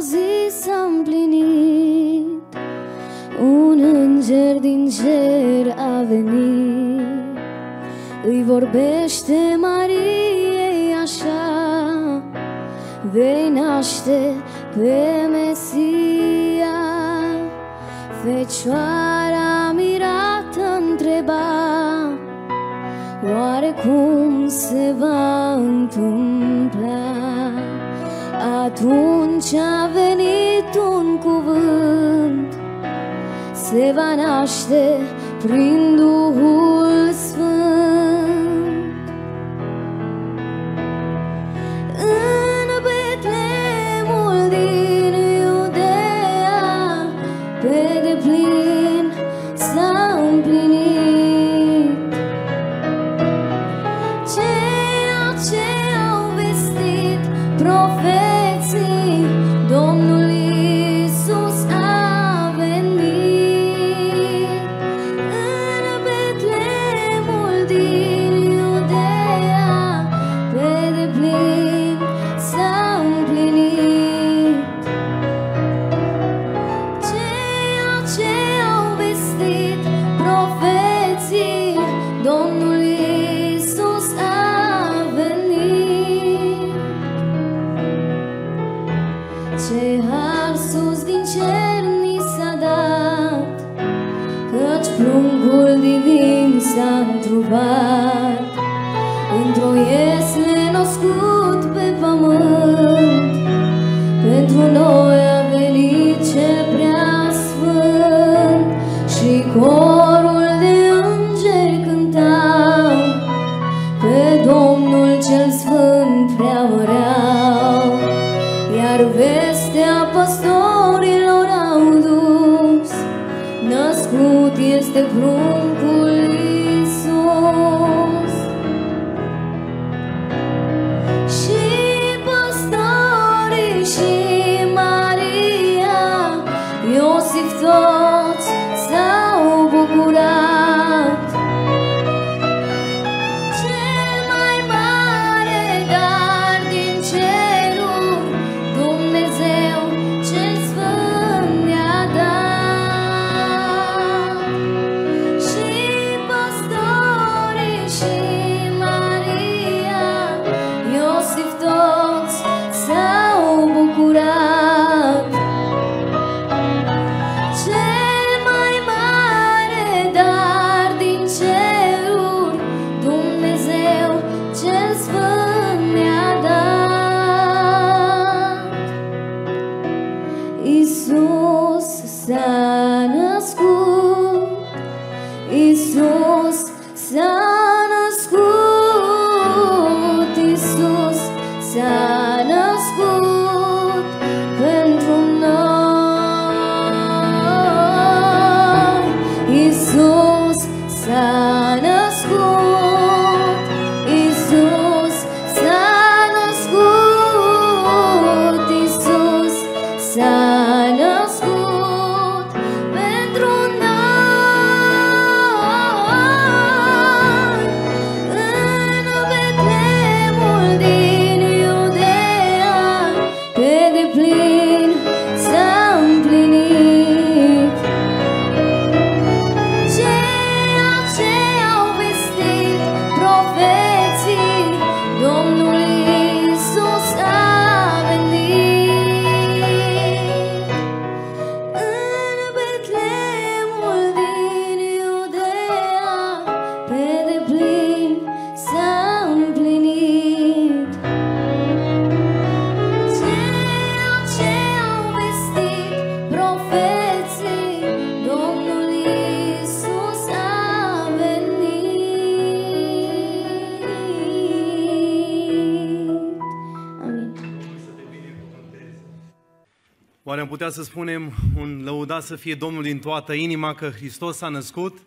zi s-a împlinit Un înger din cer a venit Îi vorbește Mariei așa Vei naște pe Mesia Fecioara mirată întreba Oare cum se va întâmpla? Atunci a venit un cuvânt Se va naște prin Duhul Ce har sus din cer ni s-a dat Căci pruncul divin s-a întrupat. Într-o iesle născut Isus putea să spunem un lăudat să fie Domnul din toată inima că Hristos s-a născut?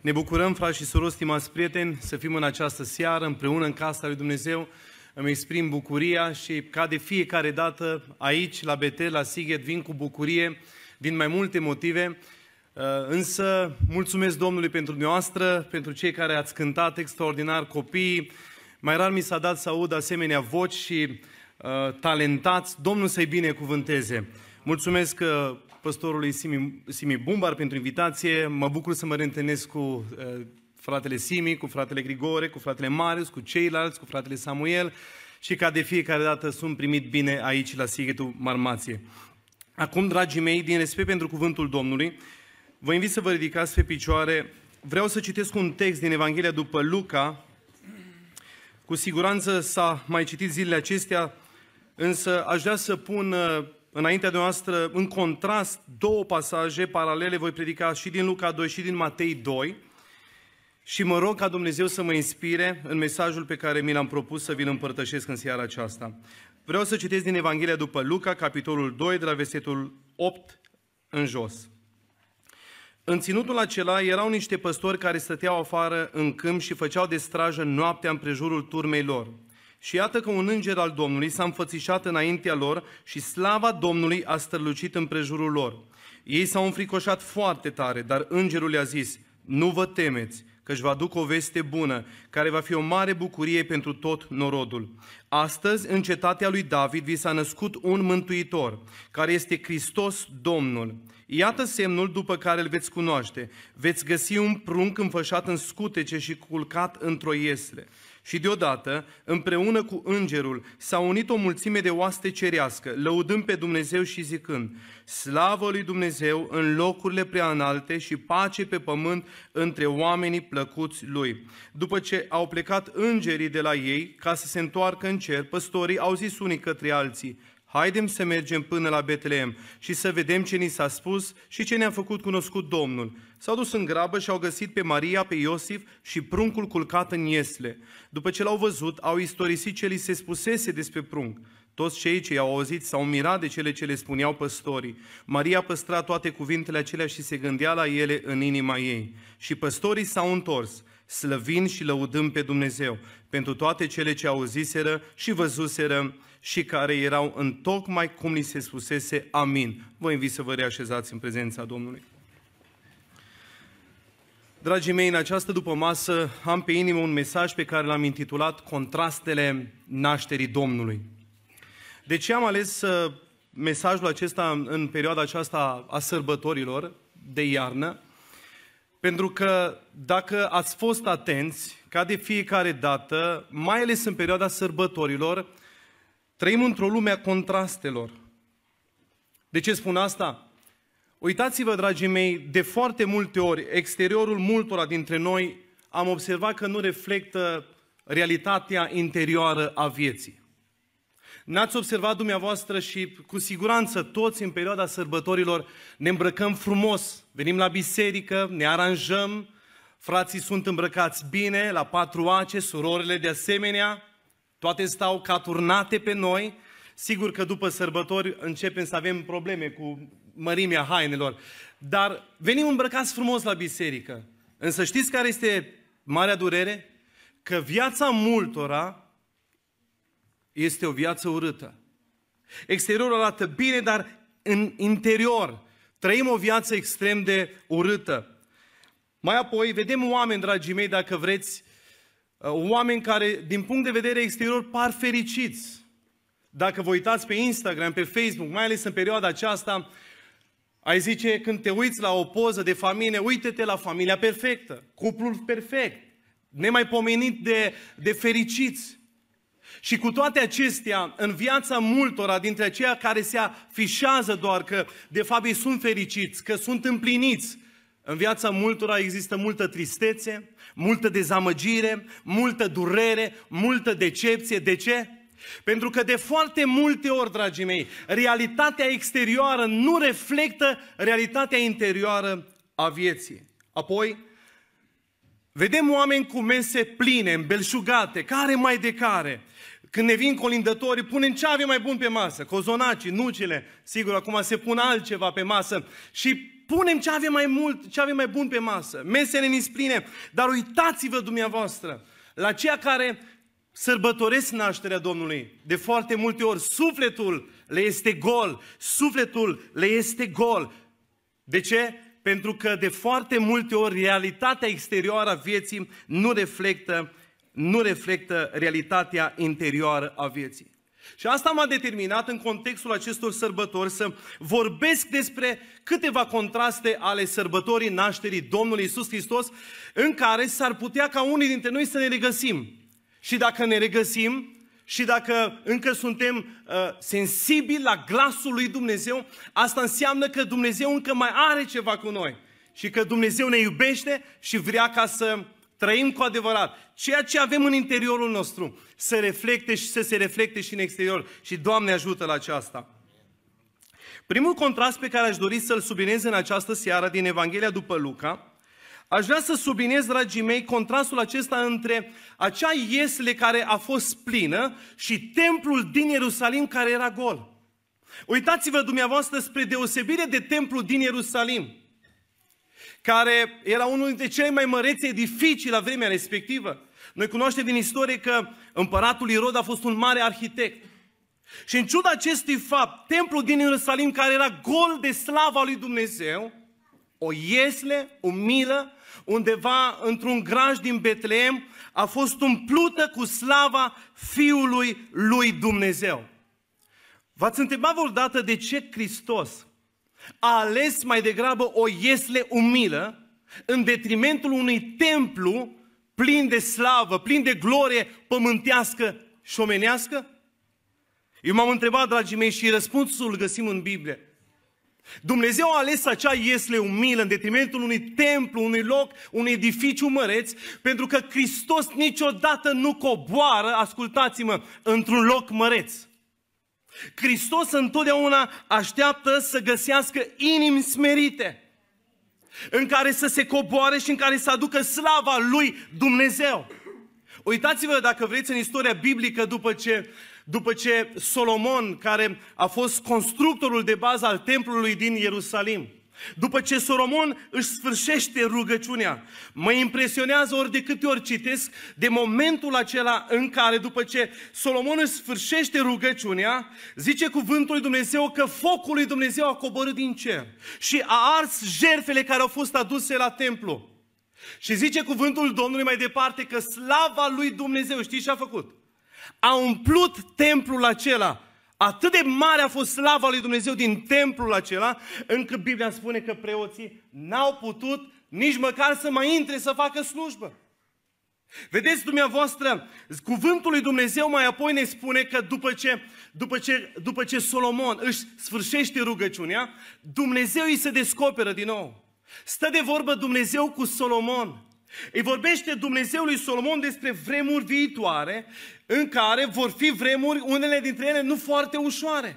Ne bucurăm, frați și surori, stimați prieteni, să fim în această seară împreună în casa lui Dumnezeu. Îmi exprim bucuria și ca de fiecare dată aici, la Betel, la Sighet, vin cu bucurie, din mai multe motive. Uh, Însă mulțumesc Domnului pentru dumneavoastră, pentru cei care ați cântat extraordinar copiii. Mai rar mi s-a dat să aud asemenea voci și uh, talentați. Domnul să-i binecuvânteze. Mulțumesc uh, păstorului Simi, Simi Bumbar pentru invitație. Mă bucur să mă reîntâlnesc cu uh, fratele Simi, cu fratele Grigore, cu fratele Marius, cu ceilalți, cu fratele Samuel și ca de fiecare dată sunt primit bine aici la Sighetul Marmație. Acum, dragii mei, din respect pentru cuvântul Domnului, vă invit să vă ridicați pe picioare. Vreau să citesc un text din Evanghelia după Luca. Cu siguranță s-a mai citit zilele acestea, însă aș vrea să pun uh, înaintea de noastră în contrast două pasaje paralele. Voi predica și din Luca 2 și din Matei 2. Și mă rog ca Dumnezeu să mă inspire în mesajul pe care mi l-am propus să vi-l împărtășesc în seara aceasta. Vreau să citesc din Evanghelia după Luca, capitolul 2, de la versetul 8 în jos. În ținutul acela erau niște păstori care stăteau afară în câmp și făceau de strajă noaptea în prejurul turmei lor. Și iată că un înger al Domnului s-a înfățișat înaintea lor și slava Domnului a strălucit în prejurul lor. Ei s-au înfricoșat foarte tare, dar îngerul le-a zis, nu vă temeți, că își va aduc o veste bună, care va fi o mare bucurie pentru tot norodul. Astăzi, în cetatea lui David, vi s-a născut un mântuitor, care este Hristos Domnul. Iată semnul după care îl veți cunoaște. Veți găsi un prunc înfășat în scutece și culcat într-o iesle. Și deodată, împreună cu îngerul, s-a unit o mulțime de oaste cerească, lăudând pe Dumnezeu și zicând, Slavă lui Dumnezeu în locurile prea înalte și pace pe pământ între oamenii plăcuți lui. După ce au plecat îngerii de la ei, ca să se întoarcă în cer, păstorii au zis unii către alții, Haidem să mergem până la Betleem și să vedem ce ni s-a spus și ce ne-a făcut cunoscut Domnul. S-au dus în grabă și au găsit pe Maria, pe Iosif și pruncul culcat în iesle. După ce l-au văzut, au istorisit ce li se spusese despre prunc. Toți cei ce i-au auzit s-au mirat de cele ce le spuneau păstorii. Maria păstra toate cuvintele acelea și se gândea la ele în inima ei. Și păstorii s-au întors, slăvind și lăudând pe Dumnezeu pentru toate cele ce auziseră și văzuseră și care erau în tocmai cum li se spusese amin. Vă invit să vă reașezați în prezența Domnului. Dragii mei, în această după masă am pe inimă un mesaj pe care l-am intitulat Contrastele nașterii Domnului. De ce am ales uh, mesajul acesta în perioada aceasta a sărbătorilor de iarnă? Pentru că dacă ați fost atenți, ca de fiecare dată, mai ales în perioada sărbătorilor, trăim într-o lume a contrastelor. De ce spun asta? Uitați-vă, dragii mei, de foarte multe ori, exteriorul multora dintre noi am observat că nu reflectă realitatea interioară a vieții. N-ați observat dumneavoastră și cu siguranță toți în perioada sărbătorilor ne îmbrăcăm frumos, venim la biserică, ne aranjăm, frații sunt îmbrăcați bine, la patru ace, surorile de asemenea, toate stau caturnate pe noi. Sigur că după sărbători începem să avem probleme cu mărimea hainelor, dar venim îmbrăcați frumos la biserică. Însă știți care este marea durere? Că viața multora este o viață urâtă. Exteriorul arată bine, dar în interior trăim o viață extrem de urâtă. Mai apoi vedem oameni, dragii mei, dacă vreți, uh, oameni care, din punct de vedere exterior, par fericiți. Dacă vă uitați pe Instagram, pe Facebook, mai ales în perioada aceasta, ai zice, când te uiți la o poză de familie, uite-te la familia perfectă, cuplul perfect, nemaipomenit de, de fericiți. Și cu toate acestea, în viața multora dintre aceia care se afișează doar că de fapt ei sunt fericiți, că sunt împliniți, în viața multora există multă tristețe, multă dezamăgire, multă durere, multă decepție. De ce? Pentru că de foarte multe ori, dragii mei, realitatea exterioară nu reflectă realitatea interioară a vieții. Apoi, vedem oameni cu mese pline, îmbelșugate, care mai de care, când ne vin colindătorii, punem ce avem mai bun pe masă. Cozonacii, nucile, sigur, acum se pun altceva pe masă. Și punem ce avem mai mult, ce avem mai bun pe masă. Mesele ni pline. Dar uitați-vă dumneavoastră la ceea care sărbătoresc nașterea Domnului. De foarte multe ori sufletul le este gol. Sufletul le este gol. De ce? Pentru că de foarte multe ori realitatea exterioară a vieții nu reflectă nu reflectă realitatea interioară a vieții. Și asta m-a determinat în contextul acestor sărbători să vorbesc despre câteva contraste ale sărbătorii nașterii Domnului Isus Hristos, în care s-ar putea ca unii dintre noi să ne regăsim. Și dacă ne regăsim, și dacă încă suntem uh, sensibili la glasul lui Dumnezeu, asta înseamnă că Dumnezeu încă mai are ceva cu noi. Și că Dumnezeu ne iubește și vrea ca să trăim cu adevărat. Ceea ce avem în interiorul nostru să reflecte și să se reflecte și în exterior. Și Doamne ajută la aceasta. Primul contrast pe care aș dori să-l subliniez în această seară din Evanghelia după Luca, aș vrea să subliniez, dragii mei, contrastul acesta între acea iesle care a fost plină și templul din Ierusalim care era gol. Uitați-vă dumneavoastră spre deosebire de templul din Ierusalim care era unul dintre cele mai măreți edificii la vremea respectivă. Noi cunoaștem din istorie că împăratul Irod a fost un mare arhitect. Și în ciuda acestui fapt, templul din Ierusalim, care era gol de slava lui Dumnezeu, o iesle umilă, undeva într-un graj din Betleem, a fost umplută cu slava Fiului lui Dumnezeu. V-ați întrebat vreodată de ce Hristos a ales mai degrabă o iesle umilă în detrimentul unui templu plin de slavă, plin de glorie pământească și omenească? Eu m-am întrebat, dragii mei, și răspunsul îl găsim în Biblie. Dumnezeu a ales acea iesle umilă în detrimentul unui templu, unui loc, un edificiu măreț, pentru că Hristos niciodată nu coboară, ascultați-mă, într-un loc măreț. Hristos întotdeauna așteaptă să găsească inimi smerite, în care să se coboare și în care să aducă slava lui Dumnezeu. Uitați-vă, dacă vreți, în istoria biblică, după ce, după ce Solomon, care a fost constructorul de bază al templului din Ierusalim, după ce Solomon își sfârșește rugăciunea, mă impresionează ori de câte ori citesc de momentul acela în care după ce Solomon își sfârșește rugăciunea, zice cuvântul lui Dumnezeu că focul lui Dumnezeu a coborât din cer și a ars jerfele care au fost aduse la templu. Și zice cuvântul Domnului mai departe că slava lui Dumnezeu, știți ce a făcut? A umplut templul acela Atât de mare a fost slava lui Dumnezeu din templul acela, încât Biblia spune că preoții n-au putut nici măcar să mai intre să facă slujbă. Vedeți dumneavoastră, cuvântul lui Dumnezeu mai apoi ne spune că după ce, după ce, după ce Solomon își sfârșește rugăciunea, Dumnezeu îi se descoperă din nou. Stă de vorbă Dumnezeu cu Solomon. Îi vorbește Dumnezeu lui Solomon despre vremuri viitoare în care vor fi vremuri, unele dintre ele nu foarte ușoare.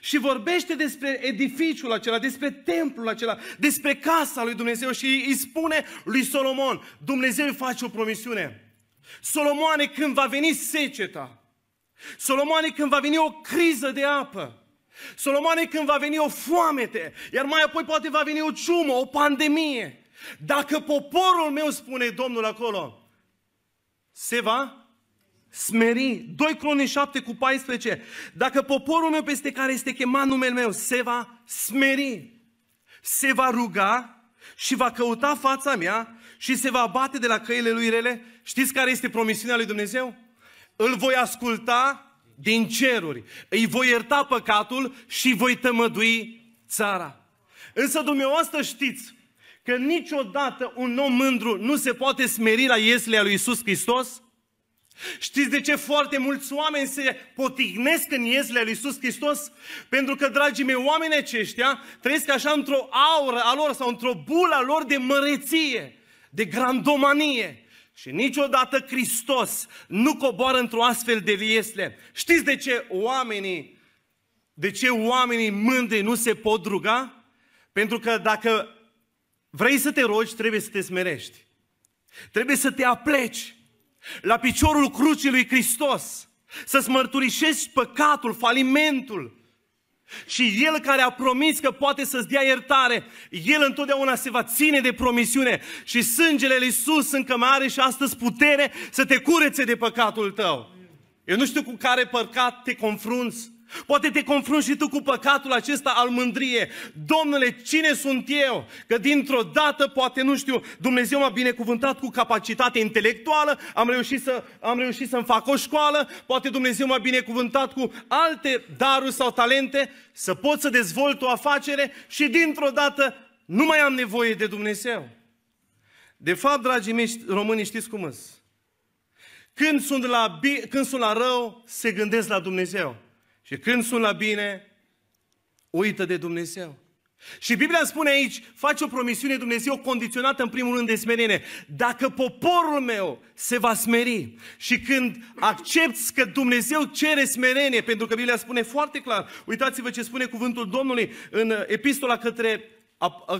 Și vorbește despre edificiul acela, despre templul acela, despre casa lui Dumnezeu și îi spune lui Solomon, Dumnezeu îi face o promisiune. Solomoane, când va veni seceta, Solomoane, când va veni o criză de apă, Solomoane, când va veni o foamete, iar mai apoi poate va veni o ciumă, o pandemie, dacă poporul meu, spune Domnul acolo, se va smeri. 2 Cronici 7 cu 14. Dacă poporul meu peste care este chemat numele meu se va smeri, se va ruga și va căuta fața mea și se va bate de la căile lui rele, știți care este promisiunea lui Dumnezeu? Îl voi asculta din ceruri, îi voi ierta păcatul și voi tămădui țara. Însă dumneavoastră știți că niciodată un om mândru nu se poate smeri la ieslea lui Isus Hristos? Știți de ce foarte mulți oameni se potignesc în ieslea lui Iisus Hristos? Pentru că, dragii mei, oamenii aceștia trăiesc așa într-o aură a lor sau într-o bulă a lor de măreție, de grandomanie. Și niciodată Hristos nu coboară într-o astfel de iesle. Știți de ce oamenii, de ce oamenii mândri nu se pot ruga? Pentru că dacă vrei să te rogi, trebuie să te smerești. Trebuie să te apleci la piciorul crucii lui Hristos, să-ți mărturisești păcatul, falimentul. Și El care a promis că poate să-ți dea iertare, El întotdeauna se va ține de promisiune și sângele lui Iisus încă mai are și astăzi putere să te curețe de păcatul tău. Eu nu știu cu care păcat te confrunți, Poate te confrunți și tu cu păcatul acesta al mândrie. Domnule, cine sunt eu? Că dintr-o dată, poate nu știu, Dumnezeu m-a binecuvântat cu capacitate intelectuală, am reușit, să, am reușit să-mi fac o școală, poate Dumnezeu m-a binecuvântat cu alte daruri sau talente, să pot să dezvolt o afacere și dintr-o dată nu mai am nevoie de Dumnezeu. De fapt, dragii mei români, știți cum sunt? Când sunt, la, când sunt la rău, se gândesc la Dumnezeu. Și când sunt la bine, uită de Dumnezeu. Și Biblia spune aici, face o promisiune Dumnezeu condiționată în primul rând de smerenie. Dacă poporul meu se va smeri și când accepti că Dumnezeu cere smerenie, pentru că Biblia spune foarte clar, uitați-vă ce spune cuvântul Domnului în epistola către,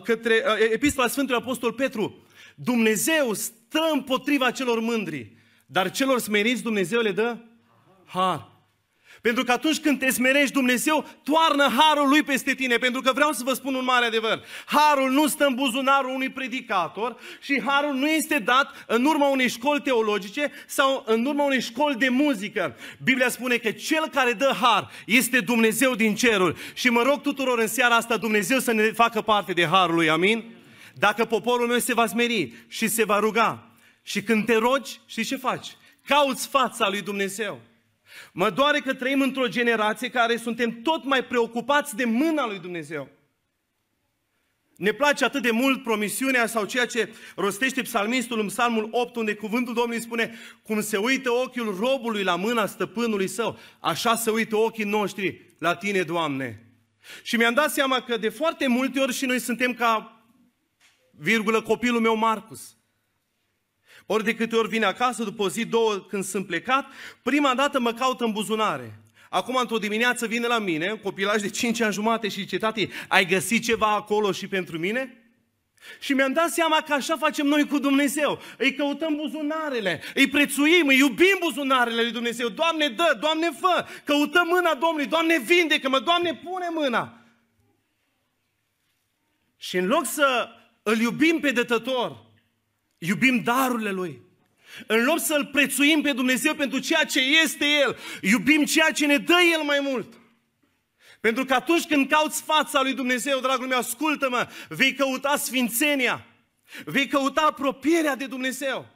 către epistola Sfântului Apostol Petru. Dumnezeu stă împotriva celor mândri, dar celor smeriți Dumnezeu le dă har. Pentru că atunci când te smerești, Dumnezeu toarnă harul lui peste tine. Pentru că vreau să vă spun un mare adevăr. Harul nu stă în buzunarul unui predicator și harul nu este dat în urma unei școli teologice sau în urma unei școli de muzică. Biblia spune că cel care dă har este Dumnezeu din cerul. Și mă rog tuturor în seara asta Dumnezeu să ne facă parte de harul lui. Amin? Dacă poporul meu se va smeri și se va ruga și când te rogi, știi ce faci? Cauți fața lui Dumnezeu. Mă doare că trăim într-o generație care suntem tot mai preocupați de mâna lui Dumnezeu. Ne place atât de mult promisiunea sau ceea ce rostește psalmistul în psalmul 8, unde cuvântul Domnului spune cum se uită ochiul robului la mâna stăpânului său, așa se uită ochii noștri la tine, Doamne. Și mi-am dat seama că de foarte multe ori și noi suntem ca, virgulă, copilul meu Marcus. Ori de câte ori vine acasă, după o zi, două, când sunt plecat, prima dată mă caut în buzunare. Acum, într-o dimineață, vine la mine, un copilaj de 5 ani jumate și zice, tati, ai găsit ceva acolo și pentru mine? Și mi-am dat seama că așa facem noi cu Dumnezeu. Îi căutăm buzunarele, îi prețuim, îi iubim buzunarele lui Dumnezeu. Doamne, dă, Doamne, fă, căutăm mâna Domnului, Doamne, vindecă-mă, Doamne, pune mâna. Și în loc să îl iubim pe dătător, Iubim darurile Lui. În loc să-L prețuim pe Dumnezeu pentru ceea ce este El, iubim ceea ce ne dă El mai mult. Pentru că atunci când cauți fața lui Dumnezeu, dragul meu, ascultă-mă, vei căuta sfințenia, vei căuta apropierea de Dumnezeu.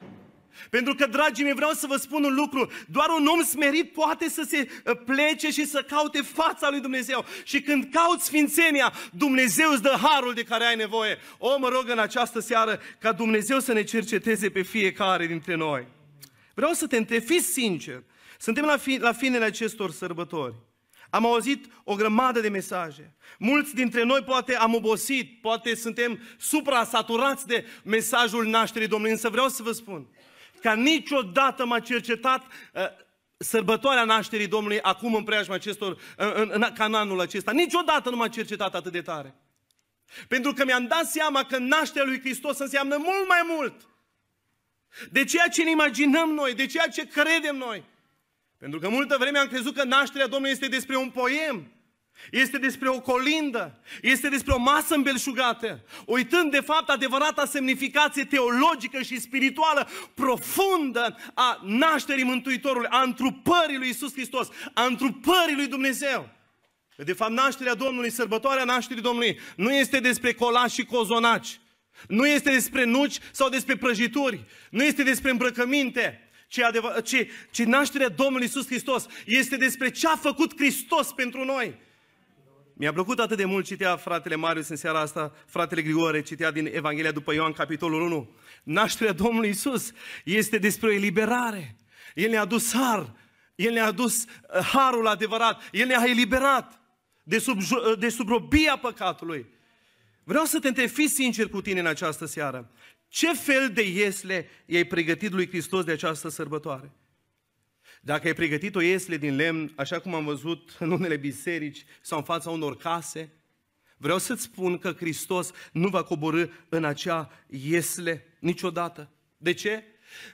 Pentru că, dragii mei, vreau să vă spun un lucru. Doar un om smerit poate să se uh, plece și să caute fața lui Dumnezeu. Și când cauți sfințenia, Dumnezeu îți dă harul de care ai nevoie. O, mă rog în această seară ca Dumnezeu să ne cerceteze pe fiecare dintre noi. Vreau să te întreb, fii sincer. Suntem la, fi, la finele acestor sărbători. Am auzit o grămadă de mesaje. Mulți dintre noi poate am obosit, poate suntem supra-saturați de mesajul nașterii Domnului, însă vreau să vă spun, ca niciodată m-a cercetat uh, sărbătoarea nașterii Domnului acum în preajma acestor, în, în, în cananul acesta. Niciodată nu m-a cercetat atât de tare. Pentru că mi-am dat seama că nașterea lui Hristos înseamnă mult mai mult de ceea ce ne imaginăm noi, de ceea ce credem noi. Pentru că multă vreme am crezut că nașterea Domnului este despre un poem, este despre o colindă, este despre o masă îmbelșugată, uitând de fapt adevărata semnificație teologică și spirituală profundă a nașterii Mântuitorului, a întrupării lui Isus Hristos, a întrupării lui Dumnezeu. De fapt, nașterea Domnului, sărbătoarea nașterii Domnului, nu este despre colași și cozonaci, nu este despre nuci sau despre prăjituri, nu este despre îmbrăcăminte, ci, adevăr, ci, ci nașterea Domnului Isus Hristos este despre ce a făcut Hristos pentru noi. Mi-a plăcut atât de mult, citea fratele Marius în seara asta, fratele Grigore, citea din Evanghelia după Ioan, capitolul 1. Nașterea Domnului Isus este despre o eliberare. El ne-a adus har, El ne-a adus uh, harul adevărat, El ne-a eliberat de sub, uh, de sub robia păcatului. Vreau să te întreb, fii sincer cu tine în această seară. Ce fel de iesle i-ai pregătit lui Hristos de această sărbătoare? Dacă ai pregătit o iesle din lemn, așa cum am văzut în unele biserici sau în fața unor case, vreau să-ți spun că Hristos nu va coborâ în acea iesle niciodată. De ce?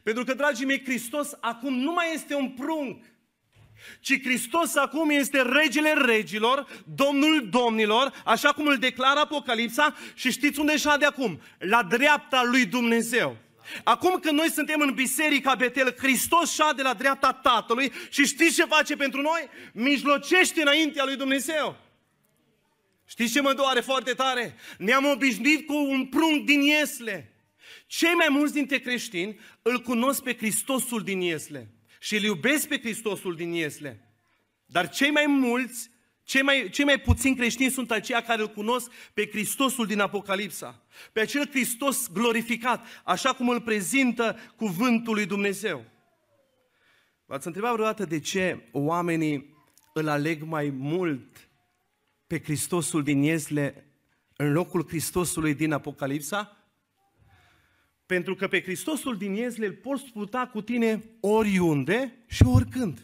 Pentru că, dragii mei, Hristos acum nu mai este un prunc, ci Hristos acum este regele regilor, domnul domnilor, așa cum îl declară Apocalipsa și știți unde de acum? La dreapta lui Dumnezeu. Acum când noi suntem în biserica Betel, Hristos șade la dreapta Tatălui și știți ce face pentru noi? Mijlocește înaintea lui Dumnezeu. Știți ce mă doare foarte tare? Ne-am obișnuit cu un prunc din Iesle. Cei mai mulți dintre creștini îl cunosc pe Hristosul din Iesle și îl iubesc pe Hristosul din Iesle. Dar cei mai mulți, cei mai, cei mai puțini creștini sunt aceia care îl cunosc pe Hristosul din Apocalipsa. Pe acel Hristos glorificat, așa cum îl prezintă cuvântul lui Dumnezeu. V-ați întrebat vreodată de ce oamenii îl aleg mai mult pe Hristosul din Iesle în locul Hristosului din Apocalipsa? Pentru că pe Hristosul din Iesle îl poți putea cu tine oriunde și oricând.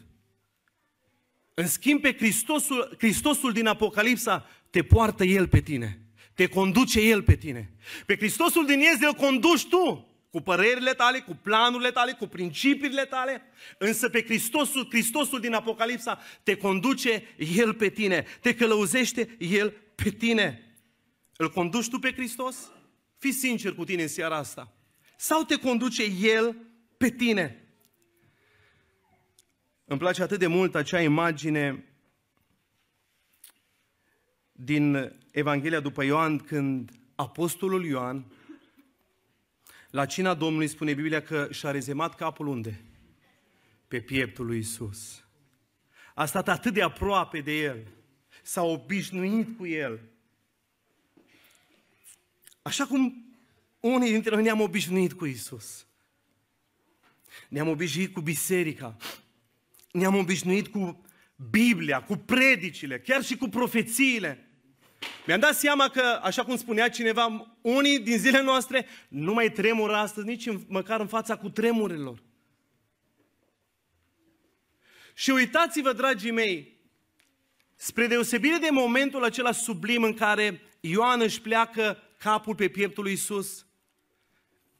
În schimb, pe Hristosul, Hristosul din Apocalipsa te poartă El pe tine. Te conduce El pe tine. Pe Hristosul din Iesle îl conduci tu cu părerile tale, cu planurile tale, cu principiile tale, însă pe Hristosul, Hristosul din Apocalipsa te conduce El pe tine, te călăuzește El pe tine. Îl conduci tu pe Hristos? Fii sincer cu tine în seara asta. Sau te conduce El pe tine? Îmi place atât de mult acea imagine din Evanghelia după Ioan, când Apostolul Ioan, la cina Domnului spune Biblia că și-a rezemat capul unde? Pe pieptul lui Isus. A stat atât de aproape de el. S-a obișnuit cu el. Așa cum unii dintre noi ne-am obișnuit cu Isus. Ne-am obișnuit cu biserica. Ne-am obișnuit cu Biblia, cu predicile, chiar și cu profețiile. Mi-am dat seama că, așa cum spunea cineva, unii din zilele noastre nu mai tremură astăzi nici în, măcar în fața cu tremurilor. Și uitați-vă, dragii mei, spre deosebire de momentul acela sublim în care Ioan își pleacă capul pe pieptul lui Isus,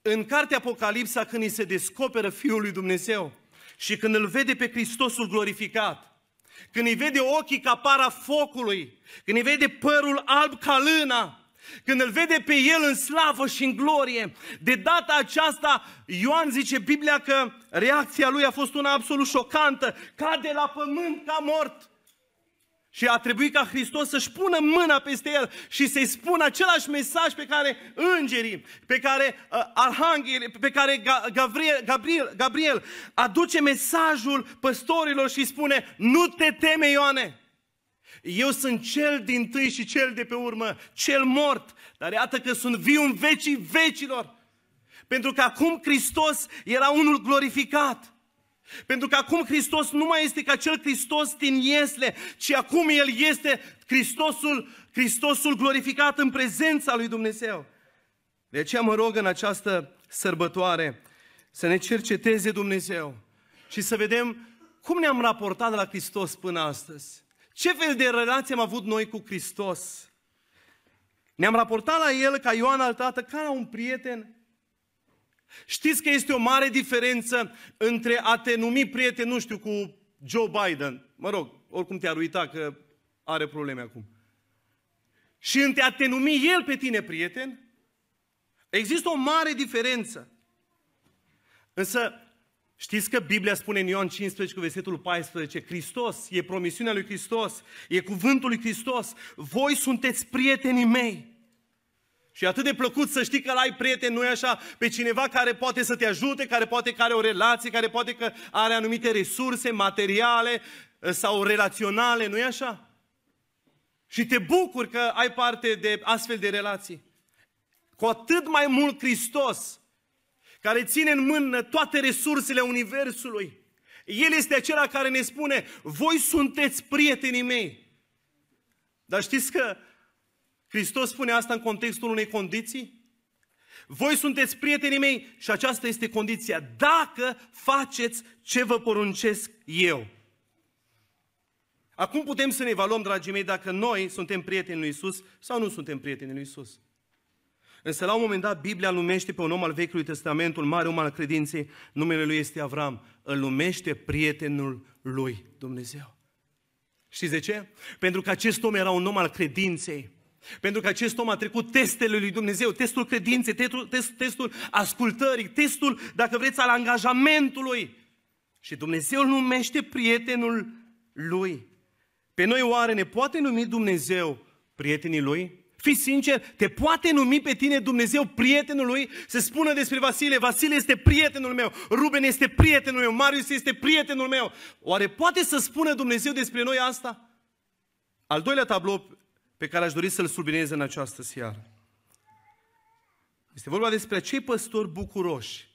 în cartea Apocalipsa, când îi se descoperă Fiul lui Dumnezeu și când îl vede pe Hristosul glorificat, când îi vede ochii ca para focului, când îi vede părul alb ca lâna, când îl vede pe el în slavă și în glorie, de data aceasta, Ioan zice Biblia că reacția lui a fost una absolut șocantă, cade la pământ ca mort. Și a trebuit ca Hristos să-și pună mâna peste el și să-i spună același mesaj pe care îngerii, pe care uh, arhanghelii, pe care Gabriel, Gabriel, Gabriel aduce mesajul păstorilor și spune, nu te teme Ioane, eu sunt cel din tâi și cel de pe urmă, cel mort, dar iată că sunt viu în vecii vecilor. Pentru că acum Hristos era unul glorificat. Pentru că acum Hristos nu mai este ca cel Hristos din Iesle, ci acum El este Hristosul, Hristosul glorificat în prezența lui Dumnezeu. De aceea mă rog în această sărbătoare să ne cerceteze Dumnezeu și să vedem cum ne-am raportat la Hristos până astăzi. Ce fel de relație am avut noi cu Hristos? Ne-am raportat la El ca Ioan al Tată, ca la un prieten Știți că este o mare diferență între a te numi prieten, nu știu, cu Joe Biden, mă rog, oricum te-ar uita că are probleme acum, și între a te numi el pe tine prieten, există o mare diferență. Însă, știți că Biblia spune în Ioan 15 cu versetul 14, Hristos, e promisiunea lui Hristos, e cuvântul lui Hristos, voi sunteți prietenii mei. Și e atât de plăcut să știi că ai prieten, nu așa, pe cineva care poate să te ajute, care poate că are o relație, care poate că are anumite resurse materiale eh, sau relaționale, nu e așa? Și te bucuri că ai parte de astfel de relații. Cu atât mai mult Hristos, care ține în mână toate resursele Universului. El este acela care ne spune, voi sunteți prietenii mei. Dar știți că Hristos spune asta în contextul unei condiții? Voi sunteți prietenii mei și aceasta este condiția. Dacă faceți ce vă poruncesc eu. Acum putem să ne evaluăm, dragii mei, dacă noi suntem prieteni lui Isus sau nu suntem prieteni lui Isus. Însă la un moment dat Biblia numește pe un om al Vechiului Testament, un mare om al credinței, numele lui este Avram, îl numește prietenul lui Dumnezeu. Știți de ce? Pentru că acest om era un om al credinței. Pentru că acest om a trecut testele lui Dumnezeu, testul credinței, testul, test, testul ascultării, testul, dacă vreți, al angajamentului. Și Dumnezeu îl numește prietenul lui. Pe noi oare ne poate numi Dumnezeu prietenii lui? Fii sincer, te poate numi pe tine Dumnezeu prietenul lui? Se spună despre Vasile, Vasile este prietenul meu, Ruben este prietenul meu, Marius este prietenul meu. Oare poate să spună Dumnezeu despre noi asta? Al doilea tablou pe care aș dori să-l subliniez în această seară. Este vorba despre cei păstori bucuroși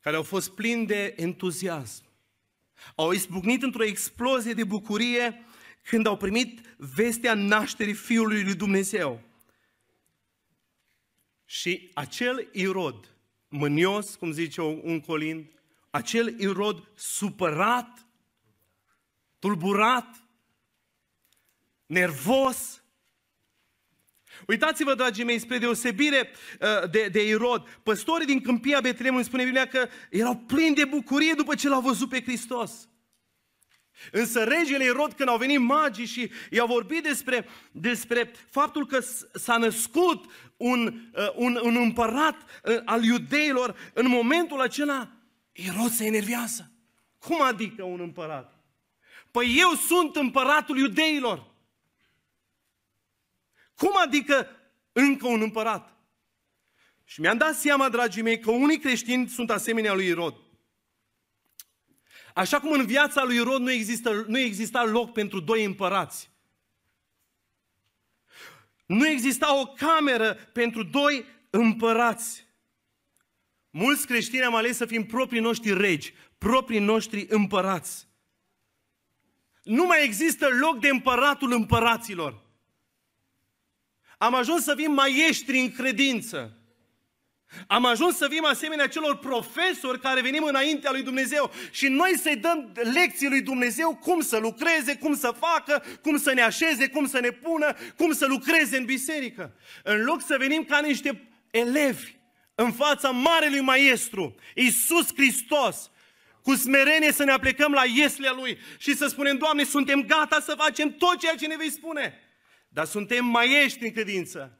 care au fost plini de entuziasm. Au izbucnit într-o explozie de bucurie când au primit vestea nașterii Fiului lui Dumnezeu. Și acel Irod, mânios, cum zice un colind, acel Irod supărat, tulburat, nervos. Uitați-vă, dragii mei, spre deosebire uh, de, de Irod, păstorii din câmpia Betleemului spune Biblia că erau plini de bucurie după ce l-au văzut pe Hristos. Însă regele Irod, când au venit magii și i-au vorbit despre, despre faptul că s-a născut un, uh, un, un împărat uh, al iudeilor, în momentul acela, Irod se enervează. Cum adică un împărat? Păi eu sunt împăratul iudeilor. Cum adică încă un împărat? Și mi-am dat seama, dragii mei, că unii creștini sunt asemenea lui Irod. Așa cum în viața lui Irod nu, există, nu exista loc pentru doi împărați. Nu exista o cameră pentru doi împărați. Mulți creștini am ales să fim proprii noștri regi, proprii noștri împărați. Nu mai există loc de împăratul împăraților. Am ajuns să fim maieștri în credință. Am ajuns să fim asemenea celor profesori care venim înaintea lui Dumnezeu și noi să-i dăm lecții lui Dumnezeu cum să lucreze, cum să facă, cum să ne așeze, cum să ne pună, cum să lucreze în biserică. În loc să venim ca niște elevi în fața Marelui Maestru, Iisus Hristos, cu smerenie să ne aplecăm la ieslea Lui și să spunem, Doamne, suntem gata să facem tot ceea ce ne vei spune. Dar suntem maiești în credință.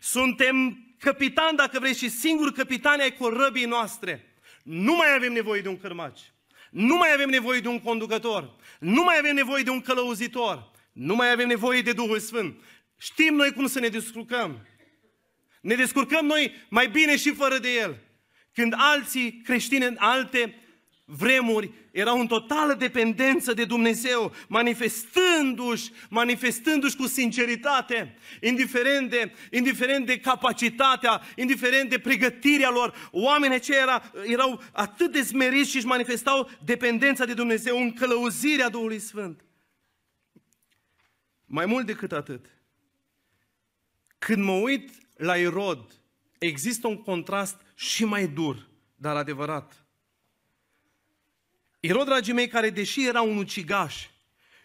Suntem capitan, dacă vrei, și singur capitan ai corăbii noastre. Nu mai avem nevoie de un cărmaci. Nu mai avem nevoie de un conducător. Nu mai avem nevoie de un călăuzitor. Nu mai avem nevoie de Duhul Sfânt. Știm noi cum să ne descurcăm. Ne descurcăm noi mai bine și fără de El. Când alții creștini în alte vremuri erau în totală dependență de Dumnezeu, manifestându-și, manifestându-și cu sinceritate, indiferent de, indiferent de capacitatea, indiferent de pregătirea lor. Oamenii aceia era, erau atât de smeriți și își manifestau dependența de Dumnezeu în călăuzirea Duhului Sfânt. Mai mult decât atât, când mă uit la Irod, există un contrast și mai dur, dar adevărat. Irod, dragii mei, care deși era un ucigaș,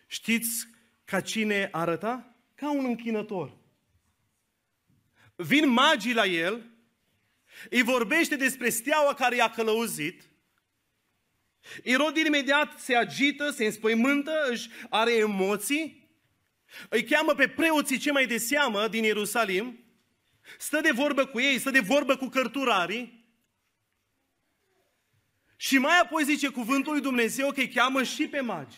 știți ca cine arăta? Ca un închinător. Vin magii la el, îi vorbește despre steaua care i-a călăuzit, Irod imediat se agită, se înspăimântă, își are emoții, îi cheamă pe preoții ce mai de seamă din Ierusalim, stă de vorbă cu ei, stă de vorbă cu cărturarii, și mai apoi zice cuvântul lui Dumnezeu că îi cheamă și pe magi.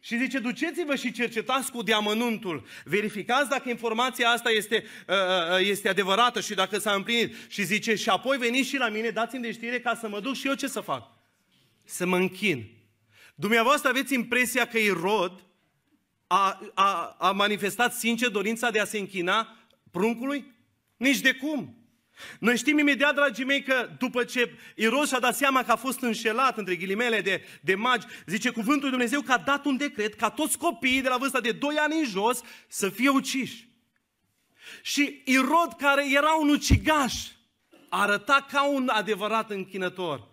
Și zice, duceți-vă și cercetați cu deamănuntul. Verificați dacă informația asta este, uh, uh, uh, este adevărată și dacă s-a împlinit. Și zice, și apoi veniți și la mine, dați-mi de știre ca să mă duc și eu ce să fac? Să mă închin. Dumneavoastră aveți impresia că Irod a, a, a manifestat sincer dorința de a se închina pruncului? Nici de cum. Noi știm imediat, dragii mei, că după ce Iros și-a dat seama că a fost înșelat, între ghilimele, de, de magi, zice cuvântul lui Dumnezeu că a dat un decret ca toți copiii de la vârsta de 2 ani în jos să fie uciși. Și Irod, care era un ucigaș, arăta ca un adevărat închinător.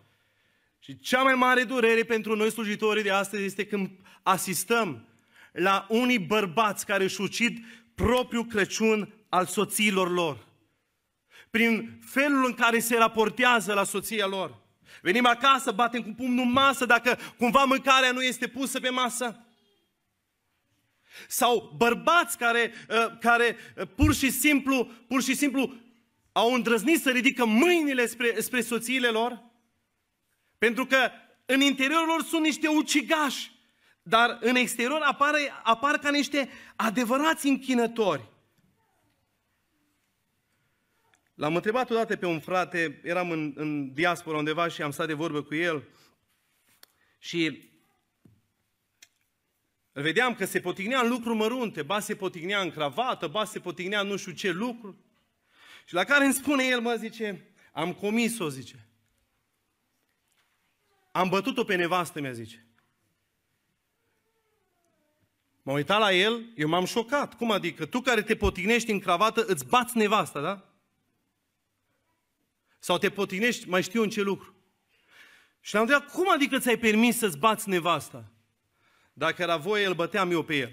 Și cea mai mare durere pentru noi slujitorii de astăzi este când asistăm la unii bărbați care își ucid propriul Crăciun al soțiilor lor prin felul în care se raportează la soția lor. Venim acasă, batem cu pumnul în masă dacă cumva mâncarea nu este pusă pe masă. Sau bărbați care, uh, care uh, pur și simplu, pur și simplu au îndrăznit să ridică mâinile spre, spre soțiile lor? Pentru că în interiorul lor sunt niște ucigași, dar în exterior apar, apar ca niște adevărați închinători. L-am întrebat odată pe un frate, eram în, în diaspora undeva și am stat de vorbă cu el și îl vedeam că se potignea în lucruri mărunte, ba se potignea în cravată, ba se potignea în nu știu ce lucru. Și la care îmi spune el, mă, zice, am comis-o, zice. Am bătut-o pe nevastă, mi-a zice. M-am uitat la el, eu m-am șocat. Cum adică? Tu care te potignești în cravată, îți bați nevasta, da? Sau te potignești, mai știu în ce lucru. Și l-am întrebat, cum adică ți-ai permis să-ți bați nevasta? Dacă era voie, îl băteam eu pe el.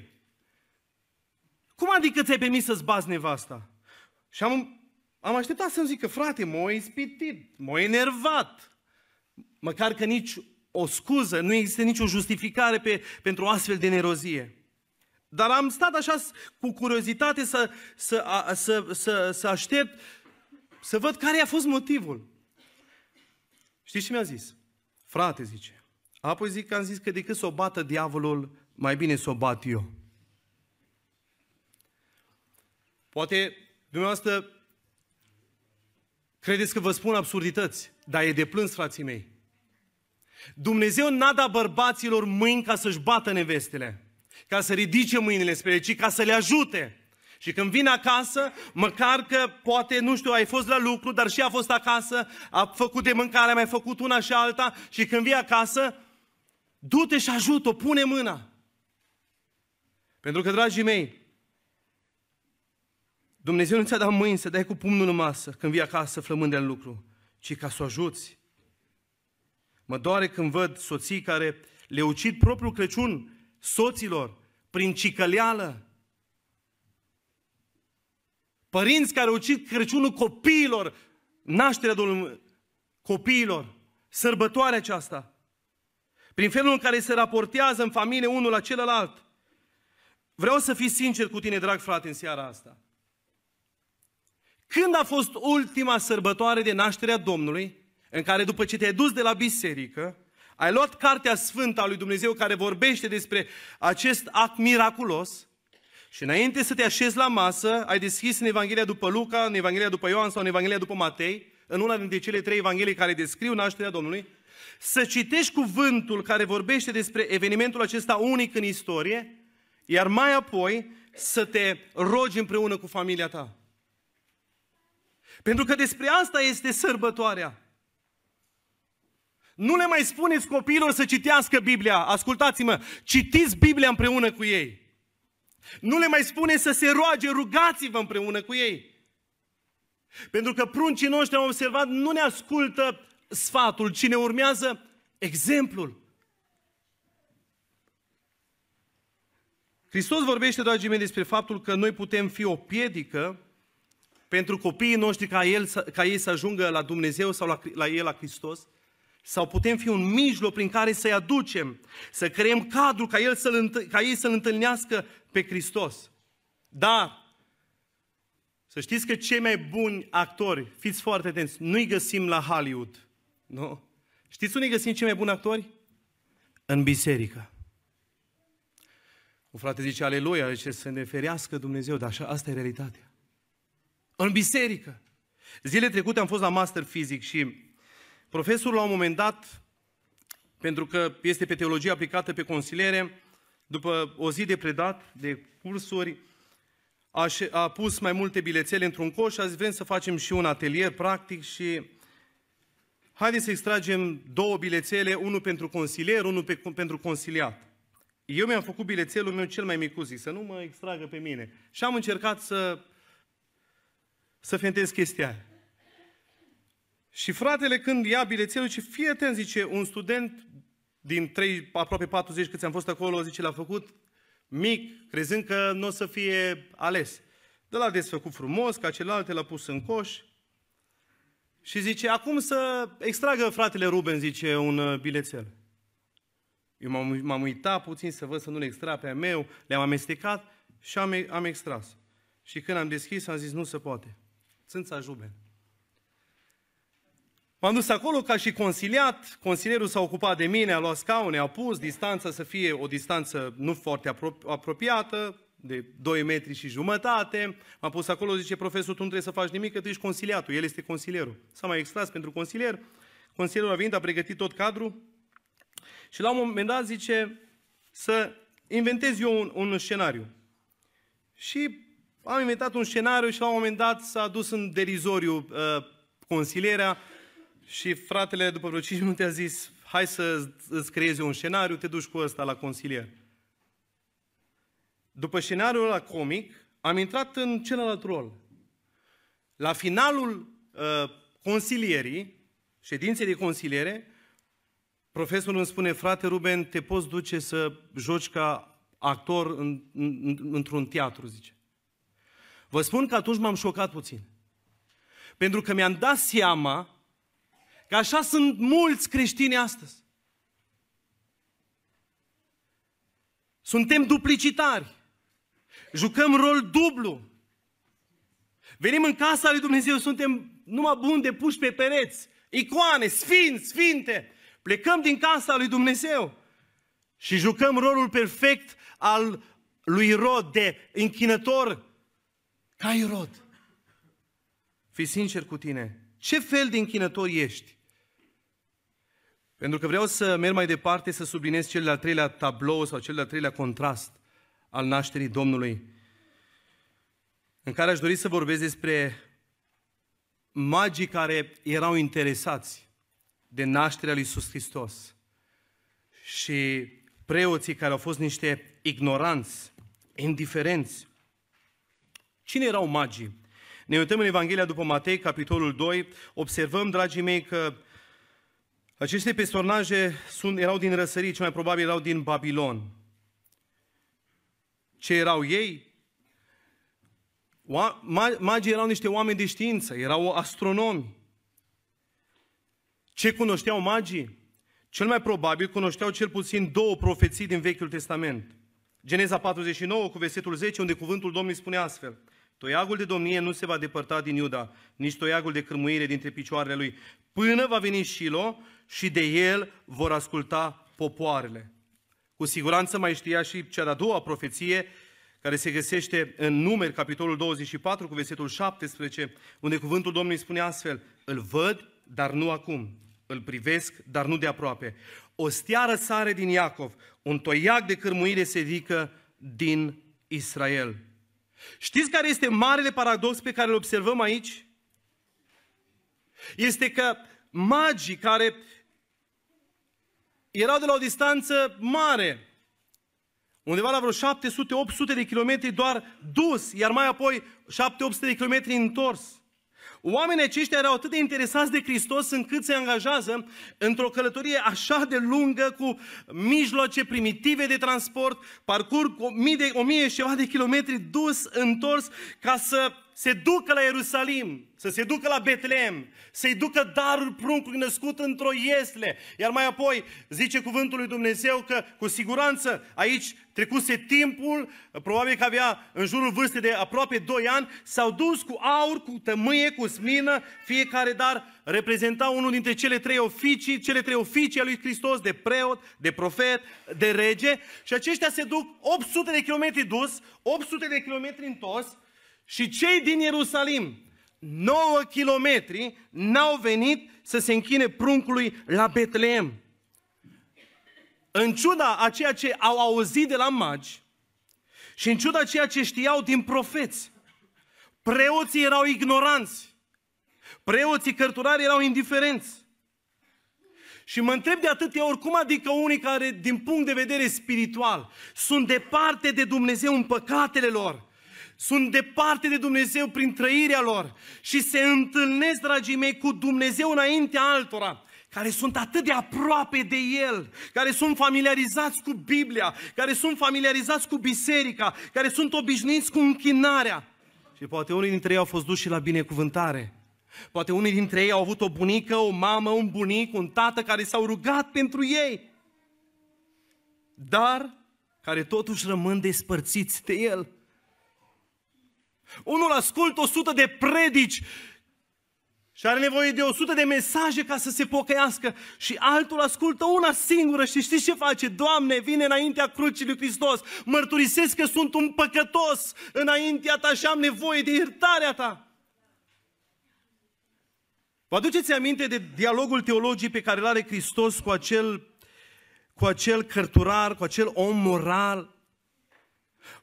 Cum adică ți-ai permis să-ți bați nevasta? Și am, am așteptat să-mi zică, frate, m-a ispitit, m-a enervat. Măcar că nici o scuză, nu există nicio justificare pe, pentru o astfel de nerozie. Dar am stat așa cu curiozitate să, să, a, să, să, să aștept, să văd care a fost motivul. Știți ce mi-a zis? Frate, zice, apoi zic că am zis că decât să o bată diavolul, mai bine să o bat eu. Poate dumneavoastră credeți că vă spun absurdități, dar e de plâns, frații mei. Dumnezeu n-a dat bărbaților mâini ca să-și bată nevestele, ca să ridice mâinile spre ele, ci ca să le ajute. Și când vine acasă, măcar că poate, nu știu, ai fost la lucru, dar și a fost acasă, a făcut de mâncare, a mai făcut una și alta și când vii acasă, du-te și ajută-o, pune mâna. Pentru că, dragii mei, Dumnezeu nu ți-a dat mâini să dai cu pumnul în masă când vii acasă flămând de lucru, ci ca să o ajuți. Mă doare când văd soții care le ucid propriul Crăciun soților prin cicăleală, Părinți care ucid Crăciunul copiilor, nașterea Domnului copiilor, sărbătoarea aceasta. Prin felul în care se raportează în familie unul la celălalt. Vreau să fii sincer cu tine, drag frate, în seara asta. Când a fost ultima sărbătoare de nașterea Domnului, în care după ce te-ai dus de la biserică, ai luat Cartea Sfântă a lui Dumnezeu care vorbește despre acest act miraculos și înainte să te așezi la masă, ai deschis în Evanghelia după Luca, în Evanghelia după Ioan sau în Evanghelia după Matei, în una dintre cele trei evanghelii care descriu nașterea Domnului, să citești cuvântul care vorbește despre evenimentul acesta unic în istorie, iar mai apoi să te rogi împreună cu familia ta. Pentru că despre asta este sărbătoarea. Nu le mai spuneți copiilor să citească Biblia. Ascultați-mă, citiți Biblia împreună cu ei. Nu le mai spune să se roage, rugați-vă împreună cu ei. Pentru că pruncii noștri au observat, nu ne ascultă sfatul, ci ne urmează exemplul. Hristos vorbește, dragii mei, despre faptul că noi putem fi o piedică pentru copiii noștri ca, el, ca ei să ajungă la Dumnezeu sau la, la El, la Hristos, sau putem fi un mijloc prin care să-i aducem, să creăm cadru ca, el să ca ei să-L întâlnească pe Hristos. Dar, să știți că cei mai buni actori, fiți foarte atenți, nu-i găsim la Hollywood. Nu? Știți unde găsim cei mai buni actori? În biserică. Un frate zice, aleluia, zice, să ne ferească Dumnezeu, dar așa, asta e realitatea. În biserică. Zile trecute am fost la master fizic și profesorul la un moment dat, pentru că este pe teologie aplicată pe consiliere, după o zi de predat, de cursuri, a, a pus mai multe bilețele într-un coș și a zis, vrem să facem și un atelier practic și haideți să extragem două bilețele, unul pentru consilier, unul pe, pentru consiliat. Eu mi-am făcut bilețelul meu cel mai mic, zic, să nu mă extragă pe mine. Și am încercat să, să fentez chestia aia. Și fratele când ia bilețelul, zice, fie atent, zice, un student din 3, aproape 40 câți am fost acolo, zice, l-a făcut mic, crezând că nu o să fie ales. De la desfăcut frumos, ca celelalte l-a pus în coș și zice, acum să extragă fratele Ruben, zice, un uh, bilețel. Eu m-am, m-am uitat puțin să văd să nu le extra pe a meu, le-am amestecat și am, am extras. Și când am deschis, am zis, nu se poate. Țânța Juben. M-am dus acolo ca și consiliat, consilierul s-a ocupat de mine, a luat scaune, a pus distanța să fie o distanță nu foarte apropiată, de 2 metri și jumătate. M-a pus acolo, zice, profesor, tu nu trebuie să faci nimic, că tu ești consiliatul, el este consilierul. S-a mai extras pentru consilier, consilierul a venit, a pregătit tot cadrul și la un moment dat zice să inventez eu un, un scenariu. Și am inventat un scenariu și la un moment dat s-a dus în derizoriu uh, consilierea și fratele, după vreo 5 minute, a zis, hai să îți creezi un scenariu, te duci cu ăsta la consilier. După scenariul ăla comic, am intrat în celălalt rol. La finalul uh, consilierii, ședinței de consiliere, profesorul îmi spune, frate Ruben, te poți duce să joci ca actor în, în, într-un teatru, zice. Vă spun că atunci m-am șocat puțin. Pentru că mi-am dat seama că așa sunt mulți creștini astăzi. Suntem duplicitari. Jucăm rol dublu. Venim în casa lui Dumnezeu, suntem numai buni de puși pe pereți, icoane, sfinți, sfinte. Plecăm din casa lui Dumnezeu și jucăm rolul perfect al lui Rod de închinător ca Irod. Fii sincer cu tine. Ce fel de închinător ești? Pentru că vreau să merg mai departe să subliniez cel de-al treilea tablou sau cel de-al treilea contrast al nașterii Domnului, în care aș dori să vorbesc despre magii care erau interesați de nașterea lui Iisus Hristos și preoții care au fost niște ignoranți, indiferenți. Cine erau magii? Ne uităm în Evanghelia după Matei, capitolul 2, observăm, dragii mei, că aceste personaje sunt, erau din răsărit, cel mai probabil erau din Babilon. Ce erau ei? Magii erau niște oameni de știință, erau astronomi. Ce cunoșteau magii? Cel mai probabil cunoșteau cel puțin două profeții din Vechiul Testament. Geneza 49 cu versetul 10, unde cuvântul Domnului spune astfel. Toiagul de domnie nu se va depărta din Iuda, nici toiagul de cârmuire dintre picioarele lui, până va veni Shilo și de el vor asculta popoarele. Cu siguranță mai știa și cea de-a doua profeție, care se găsește în numeri, capitolul 24, cu versetul 17, unde cuvântul Domnului spune astfel, îl văd, dar nu acum, îl privesc, dar nu de aproape. O steară sare din Iacov, un toiac de cârmuire se ridică din Israel. Știți care este marele paradox pe care îl observăm aici? Este că magii care erau de la o distanță mare, undeva la vreo 700-800 de kilometri doar dus, iar mai apoi 7-800 de kilometri întors. Oamenii aceștia erau atât de interesați de Hristos încât se angajează într-o călătorie așa de lungă cu mijloace primitive de transport, parcurg o mie, de, o mie și ceva de kilometri dus, întors, ca să se ducă la Ierusalim, să se ducă la Betlehem, să-i ducă darul pruncului născut într-o iesle. Iar mai apoi zice cuvântul lui Dumnezeu că cu siguranță aici trecuse timpul, probabil că avea în jurul vârstei de aproape 2 ani, s-au dus cu aur, cu tămâie, cu smină, fiecare dar reprezenta unul dintre cele trei oficii, cele trei oficii a lui Hristos, de preot, de profet, de rege, și aceștia se duc 800 de kilometri dus, 800 de kilometri întors, și cei din Ierusalim, 9 kilometri, n-au venit să se închine pruncului la Betleem. În ciuda a ceea ce au auzit de la magi și în ciuda ceea ce știau din profeți, preoții erau ignoranți, preoții cărturari erau indiferenți. Și mă întreb de atâtea ori, cum adică unii care, din punct de vedere spiritual, sunt departe de Dumnezeu în păcatele lor, sunt departe de Dumnezeu prin trăirea lor și se întâlnesc, dragii mei, cu Dumnezeu înaintea altora, care sunt atât de aproape de El, care sunt familiarizați cu Biblia, care sunt familiarizați cu biserica, care sunt obișnuiți cu închinarea. Și poate unii dintre ei au fost duși la binecuvântare. Poate unii dintre ei au avut o bunică, o mamă, un bunic, un tată care s-au rugat pentru ei. dar care totuși rămân despărțiți de El. Unul ascultă o sută de predici și are nevoie de o sută de mesaje ca să se pocăiască și altul ascultă una singură și știți ce face? Doamne, vine înaintea crucii lui Hristos, mărturisesc că sunt un păcătos înaintea ta și am nevoie de iertarea ta. Vă aduceți aminte de dialogul teologiei pe care îl are Hristos cu acel, cu acel cărturar, cu acel om moral?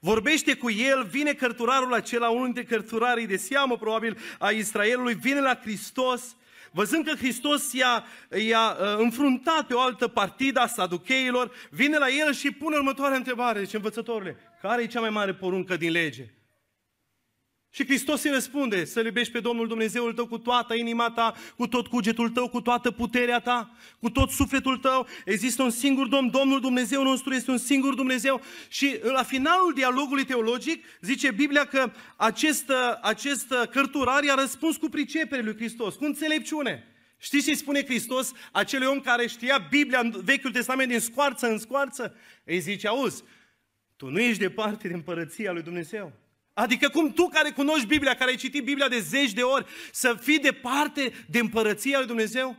Vorbește cu el, vine cărturarul acela, unul dintre cărturarii de seamă, probabil, a Israelului, vine la Hristos, văzând că Hristos i-a, i-a uh, înfruntat pe o altă partidă a saducheilor, vine la el și pune următoarea întrebare, zice, învățătorule, care e cea mai mare poruncă din lege? Și Hristos îi răspunde, să iubești pe Domnul Dumnezeul tău cu toată inima ta, cu tot cugetul tău, cu toată puterea ta, cu tot sufletul tău. Există un singur Domn, Domnul Dumnezeu nostru este un singur Dumnezeu. Și la finalul dialogului teologic zice Biblia că acest, acest cărturar i-a răspuns cu pricepere lui Hristos, cu înțelepciune. Știți ce spune Hristos acelui om care știa Biblia în Vechiul Testament din scoarță în scoarță? Îi zice, auzi, tu nu ești departe de împărăția lui Dumnezeu. Adică cum tu care cunoști Biblia, care ai citit Biblia de zeci de ori, să fii departe de împărăția lui Dumnezeu?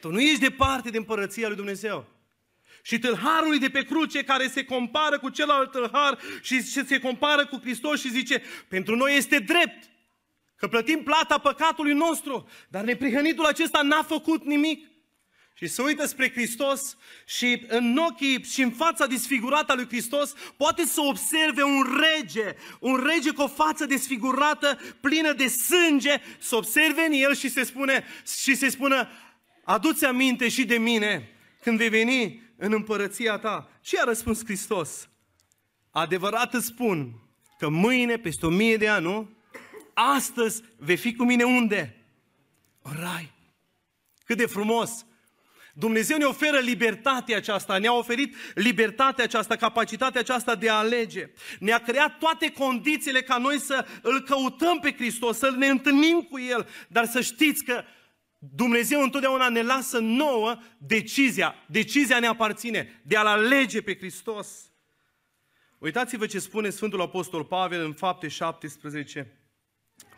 Tu nu ești departe de împărăția lui Dumnezeu. Și tâlharului de pe cruce care se compară cu celălalt tâlhar și se compară cu Hristos și zice, pentru noi este drept că plătim plata păcatului nostru, dar neprihănitul acesta n-a făcut nimic și se uită spre Hristos și în ochii și în fața disfigurată a lui Hristos poate să observe un rege, un rege cu o față desfigurată, plină de sânge, să observe în el și se spune și se spună adu-ți aminte și de mine când vei veni în împărăția ta. Ce a răspuns Hristos? Adevărat îți spun că mâine, peste o mie de ani, nu? Astăzi vei fi cu mine unde? În rai. Cât de frumos! Dumnezeu ne oferă libertatea aceasta, ne-a oferit libertatea aceasta, capacitatea aceasta de a alege. Ne-a creat toate condițiile ca noi să îl căutăm pe Hristos, să ne întâlnim cu El, dar să știți că Dumnezeu întotdeauna ne lasă nouă decizia. Decizia ne aparține de a-L alege pe Hristos. Uitați-vă ce spune Sfântul Apostol Pavel în fapte 17,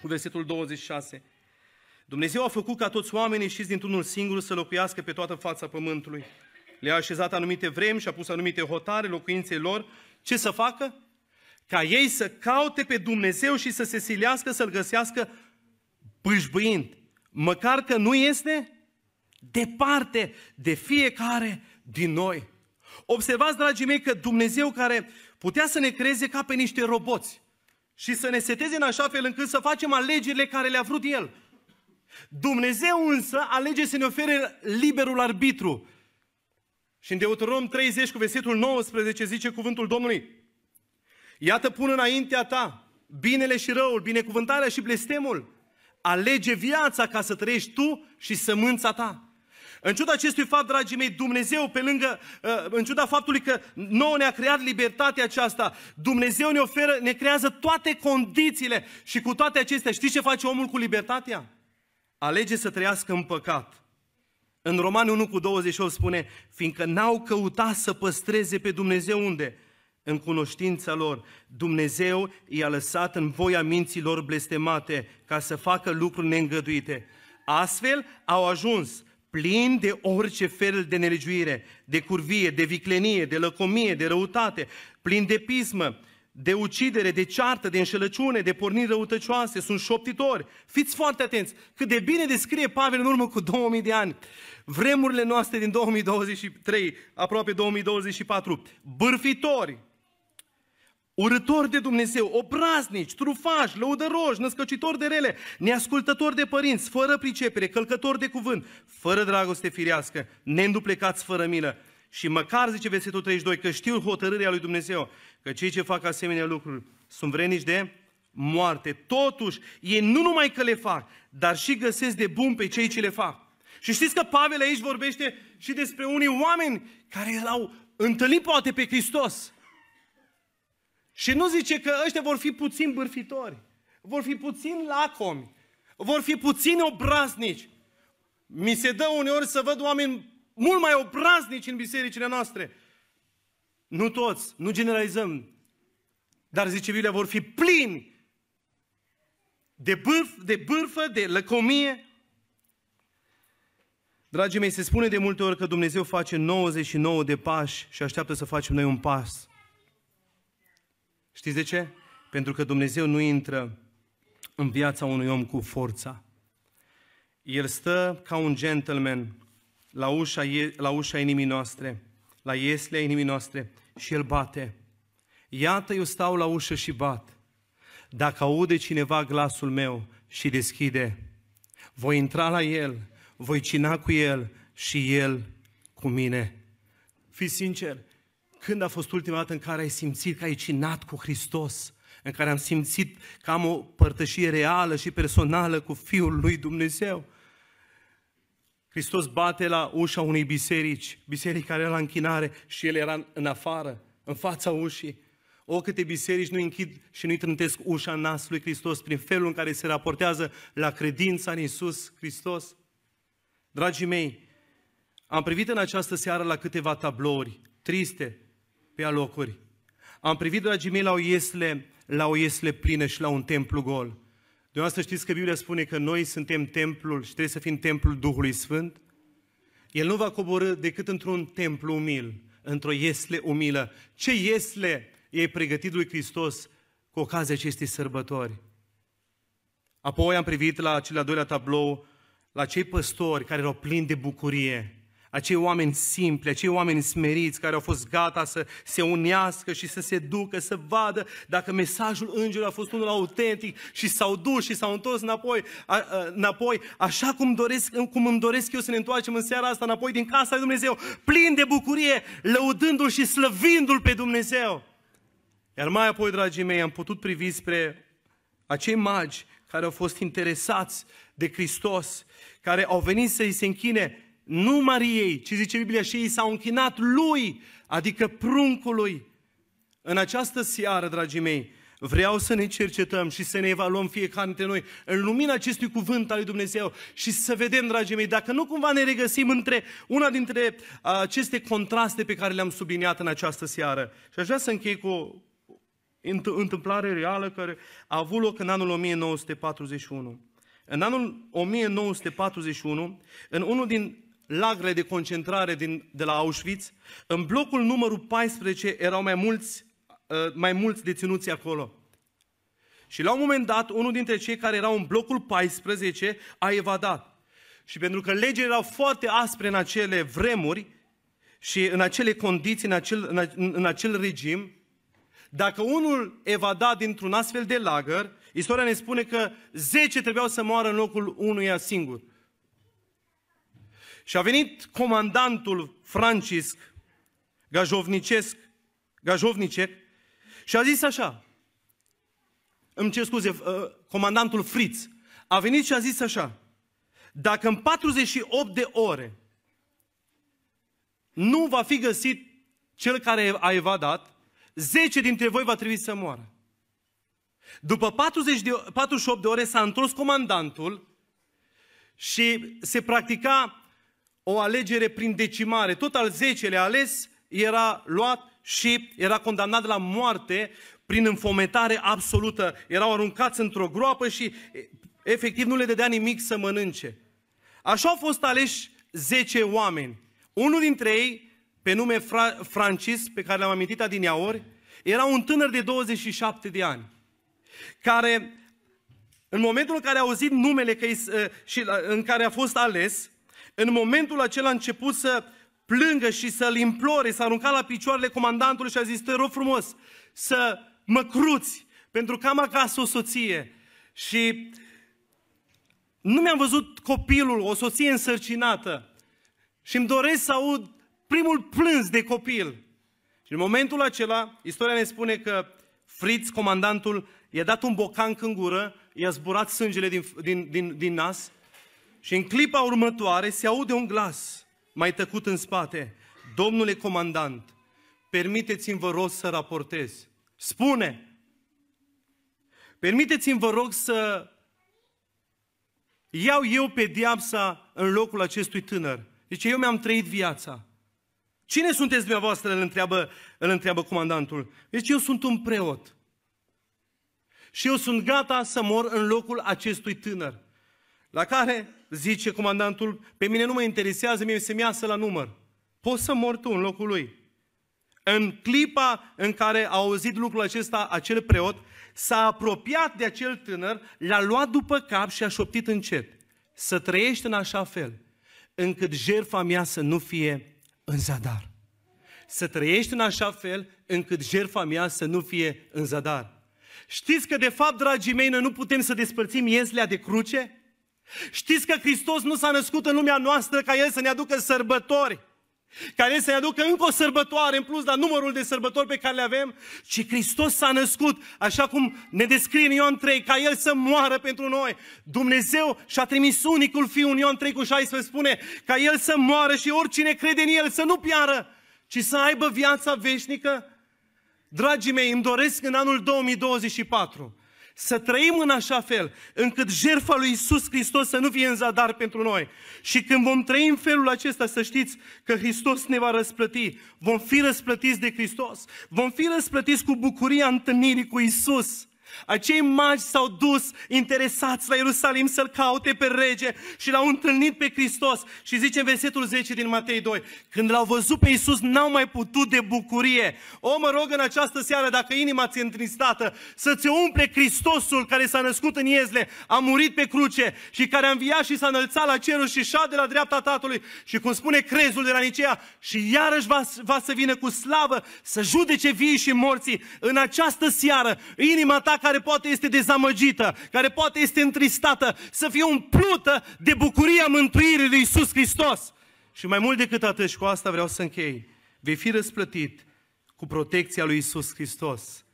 cu versetul 26. Dumnezeu a făcut ca toți oamenii și dintr-unul singur să locuiască pe toată fața pământului. Le-a așezat anumite vremi și a pus anumite hotare locuinței lor. Ce să facă? Ca ei să caute pe Dumnezeu și să se silească să-L găsească bâșbâind. Măcar că nu este departe de fiecare din noi. Observați, dragii mei, că Dumnezeu care putea să ne creeze ca pe niște roboți și să ne seteze în așa fel încât să facem alegerile care le-a vrut El. Dumnezeu însă alege să ne ofere liberul arbitru. Și în Deuteronom 30 cu versetul 19 zice cuvântul Domnului, Iată pun înaintea ta binele și răul, binecuvântarea și blestemul. Alege viața ca să trăiești tu și sămânța ta. În ciuda acestui fapt, dragii mei, Dumnezeu, pe lângă, uh, în ciuda faptului că nouă ne-a creat libertatea aceasta, Dumnezeu ne oferă, ne creează toate condițiile și cu toate acestea, știți ce face omul cu libertatea? Alege să trăiască în păcat. În Romani 1 cu 28 spune, fiindcă n-au căutat să păstreze pe Dumnezeu unde? În cunoștința lor. Dumnezeu i-a lăsat în voia minților blestemate ca să facă lucruri neîngăduite. Astfel au ajuns plini de orice fel de nelegiuire, de curvie, de viclenie, de lăcomie, de răutate, plini de pismă, de ucidere, de ceartă, de înșelăciune, de porniri răutăcioase, sunt șoptitori. Fiți foarte atenți, cât de bine descrie Pavel în urmă cu 2000 de ani. Vremurile noastre din 2023, aproape 2024, bârfitori, urători de Dumnezeu, obraznici, trufași, lăudăroși, născăcitori de rele, neascultători de părinți, fără pricepere, călcători de cuvânt, fără dragoste firească, neînduplecați fără milă. Și măcar, zice versetul 32, că știu hotărârea lui Dumnezeu, că cei ce fac asemenea lucruri sunt vrenici de moarte. Totuși, ei nu numai că le fac, dar și găsesc de bun pe cei ce le fac. Și știți că Pavel aici vorbește și despre unii oameni care l-au întâlnit poate pe Hristos. Și nu zice că ăștia vor fi puțin bârfitori, vor fi puțin lacomi, vor fi puțin obraznici. Mi se dă uneori să văd oameni mult mai obraznici în bisericile noastre. Nu toți, nu generalizăm, dar zice Biblia, vor fi plini de, bârf, de bârfă, de lăcomie. Dragii mei, se spune de multe ori că Dumnezeu face 99 de pași și așteaptă să facem noi un pas. Știți de ce? Pentru că Dumnezeu nu intră în viața unui om cu forța. El stă ca un gentleman la ușa, la ușa inimii noastre, la ieslea inimii noastre și El bate. Iată, eu stau la ușă și bat. Dacă aude cineva glasul meu și deschide, voi intra la El, voi cina cu El și El cu mine. Fii sincer, când a fost ultima dată în care ai simțit că ai cinat cu Hristos? În care am simțit că am o părtășie reală și personală cu Fiul lui Dumnezeu? Hristos bate la ușa unei biserici, biserici care era la închinare și El era în afară, în fața ușii. O, câte biserici nu închid și nu-i trântesc ușa în nasul lui Hristos prin felul în care se raportează la credința în Iisus Hristos. Dragii mei, am privit în această seară la câteva tablouri triste pe alocuri. Am privit, dragii mei, la o iesle, la o iesle plină și la un templu gol. Dumneavoastră știți că Biblia spune că noi suntem templul și trebuie să fim templul Duhului Sfânt? El nu va coborâ decât într-un templu umil, într-o iesle umilă. Ce iesle e pregătit lui Hristos cu ocazia acestei sărbători? Apoi am privit la cel al doilea tablou, la cei păstori care erau plini de bucurie, acei oameni simpli, acei oameni smeriți care au fost gata să se unească și să se ducă, să vadă dacă mesajul îngerului a fost unul autentic și s-au dus și s-au întors înapoi, a, a, înapoi așa cum, doresc, cum îmi doresc eu să ne întoarcem în seara asta înapoi din casa lui Dumnezeu, plin de bucurie, lăudându-L și slăvindu-L pe Dumnezeu. Iar mai apoi, dragii mei, am putut privi spre acei magi care au fost interesați de Hristos, care au venit să-i se închine nu Mariei, ci zice Biblia, și ei s-au închinat lui, adică pruncului. În această seară, dragii mei, vreau să ne cercetăm și să ne evaluăm fiecare dintre noi în lumina acestui cuvânt al lui Dumnezeu și să vedem, dragii mei, dacă nu cumva ne regăsim între una dintre aceste contraste pe care le-am subliniat în această seară. Și aș vrea să închei cu o întâmplare reală care a avut loc în anul 1941. În anul 1941, în unul din lagrele de concentrare din, de la Auschwitz, în blocul numărul 14 erau mai mulți, uh, mai mulți deținuți acolo. Și la un moment dat, unul dintre cei care erau în blocul 14 a evadat. Și pentru că legile erau foarte aspre în acele vremuri și în acele condiții, în acel, în, în acel regim, dacă unul evada dintr-un astfel de lagăr, istoria ne spune că 10 trebuiau să moară în locul unuia singur. Și a venit comandantul Francisc, Gajovnicesc, Gajovnicec, și a zis așa, îmi cer scuze, uh, comandantul Fritz, a venit și a zis așa, dacă în 48 de ore nu va fi găsit cel care a evadat, 10 dintre voi va trebui să moară. După 40 de, 48 de ore s-a întors comandantul și se practica o alegere prin decimare. Tot al zecelea ales era luat și era condamnat la moarte prin înfometare absolută. Erau aruncați într-o groapă și efectiv nu le dădea nimic să mănânce. Așa au fost aleși 10 oameni. Unul dintre ei, pe nume Fra- Francis, pe care l-am amintit adineaori, era un tânăr de 27 de ani, care în momentul în care a auzit numele că și în care a fost ales, în momentul acela a început să plângă și să-l implore, să arunca la picioarele comandantului și a zis, te rog frumos, să mă cruți, pentru că am acasă o soție. Și nu mi-am văzut copilul, o soție însărcinată. Și îmi doresc să aud primul plâns de copil. Și în momentul acela, istoria ne spune că Fritz, comandantul, i-a dat un bocan în gură, i-a zburat sângele din, din, din, din nas și în clipa următoare se aude un glas mai tăcut în spate. Domnule comandant, permiteți-mi vă rog să raportez. Spune! Permiteți-mi vă rog să iau eu pe diapsa în locul acestui tânăr. Deci eu mi-am trăit viața. Cine sunteți dumneavoastră? Îl întreabă, îl întreabă comandantul. Deci eu sunt un preot. Și eu sunt gata să mor în locul acestui tânăr. La care, zice comandantul, pe mine nu mă interesează, mie să-mi iasă la număr. Poți să mor tu în locul lui. În clipa în care a auzit lucrul acesta, acel preot s-a apropiat de acel tânăr, l-a luat după cap și a șoptit încet. Să trăiești în așa fel, încât jertfa mea să nu fie în zadar. Să trăiești în așa fel, încât jertfa mea să nu fie în zadar. Știți că, de fapt, dragii mei, noi nu putem să despărțim ieslea de cruce? Știți că Hristos nu s-a născut în lumea noastră ca El să ne aducă sărbători, ca El să ne aducă încă o sărbătoare în plus la numărul de sărbători pe care le avem, ci Hristos s-a născut, așa cum ne descrie în Ioan 3, ca El să moară pentru noi. Dumnezeu și-a trimis unicul Fiu în Ioan 3 cu 16, spune ca El să moară și oricine crede în El să nu piară, ci să aibă viața veșnică. Dragii mei, îmi doresc în anul 2024 să trăim în așa fel încât jertfa lui Isus Hristos să nu fie în zadar pentru noi. Și când vom trăi în felul acesta, să știți că Hristos ne va răsplăti. Vom fi răsplătiți de Hristos. Vom fi răsplătiți cu bucuria întâlnirii cu Isus. Acei magi s-au dus interesați la Ierusalim să-L caute pe rege și l-au întâlnit pe Hristos. Și zice în versetul 10 din Matei 2, când l-au văzut pe Iisus, n-au mai putut de bucurie. O, mă rog în această seară, dacă inima ți-e întristată, să-ți umple Hristosul care s-a născut în Iezle, a murit pe cruce și care a înviat și s-a înălțat la cerul și șade la dreapta Tatălui și cum spune crezul de la Nicea și iarăși va, va să vină cu slavă să judece vii și morții în această seară, inima ta care poate este dezamăgită, care poate este întristată, să fie umplută de bucuria mântuirii lui Isus Hristos. Și mai mult decât atât, și cu asta vreau să închei, vei fi răsplătit cu protecția lui Isus Hristos.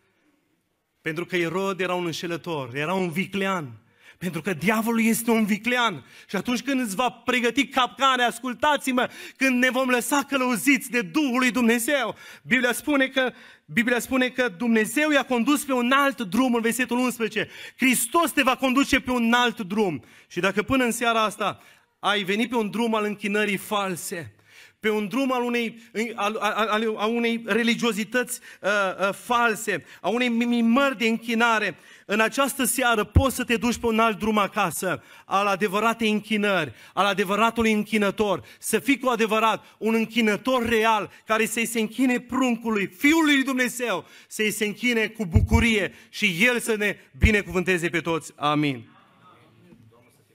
Pentru că Erod era un înșelător, era un viclean. Pentru că diavolul este un viclean. Și atunci când îți va pregăti capcane, ascultați-mă, când ne vom lăsa călăuziți de Duhul lui Dumnezeu. Biblia spune că, Biblia spune că Dumnezeu i-a condus pe un alt drum în versetul 11. Hristos te va conduce pe un alt drum. Și dacă până în seara asta ai venit pe un drum al închinării false, pe un drum al unei, al, al, al unei religiozități uh, uh, false, a unei mimări de închinare, în această seară poți să te duci pe un alt drum acasă, al adevăratei închinări, al adevăratului închinător, să fii cu adevărat un închinător real, care să-i se închine pruncului, Fiului lui Dumnezeu, să-i se închine cu bucurie și El să ne binecuvânteze pe toți. Amin.